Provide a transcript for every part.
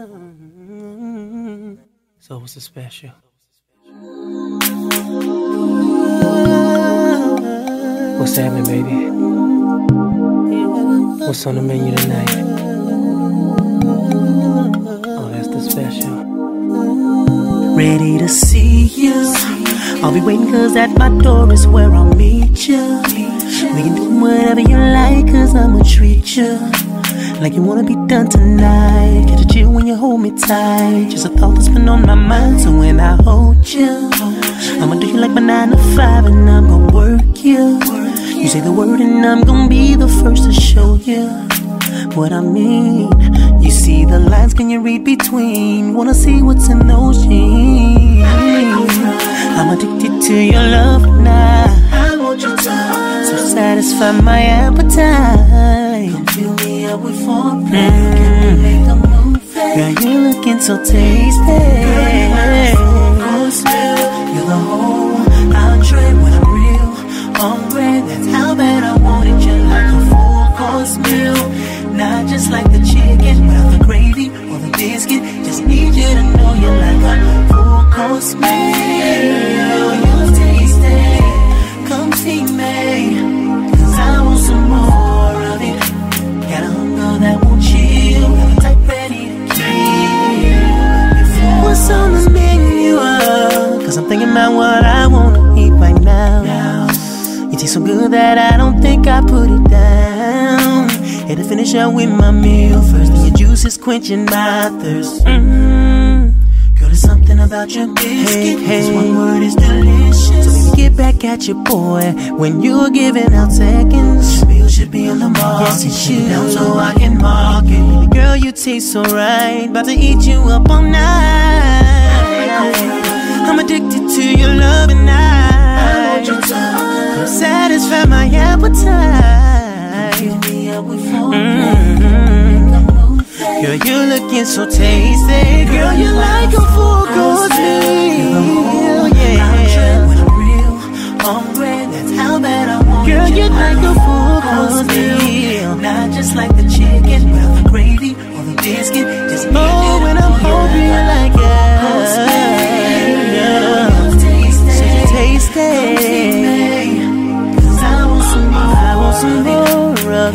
So what's the special? What's happening, baby? What's on the menu tonight? Oh, that's the special. Ready to see you. I'll be waiting cause at my door is where I'll meet you. We can do whatever you like cause I'ma treat you. Like you wanna be done tonight. Get a chill when you hold me tight. Just a thought that's been on my mind. So when I hold you, I'ma do you like my 9 to 5 and I'm gonna work you. You say the word and I'm gonna be the first to show you what I mean. You see the lines, can you read between? Wanna see what's in those jeans? I'm addicted to your love now. I want your touch. So satisfy my appetite. Come fill me up with foreplay. Can we make a movie? Girl, you looking so tasty. Course meal, you're the whole entree when I'm real. Hungry, that's how bad I wanted you like a full course meal. Not just like the chicken without the gravy or the biscuit. Just need you to know you're like a full course meal. I'm thinking what I wanna eat right now. You taste so good that I don't think I put it down. Had to finish out with my meal first, and your juice is quenching my thirst. Mm. Girl, there's something about your biscuit. Hey, This one word is delicious. So baby, get back at your boy when you're giving out seconds. Your meal should be on the market. Yes, it should. Down so I can mark it. Girl, you taste so right. About to eat you up all night. I'm addicted to your love and I want your touch. Come satisfy my appetite. Mm-hmm. Girl, you looking so tasty. Girl,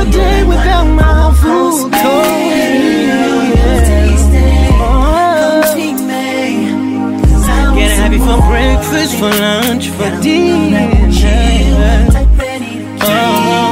a day without my food For breakfast, for lunch, for dinner. Oh.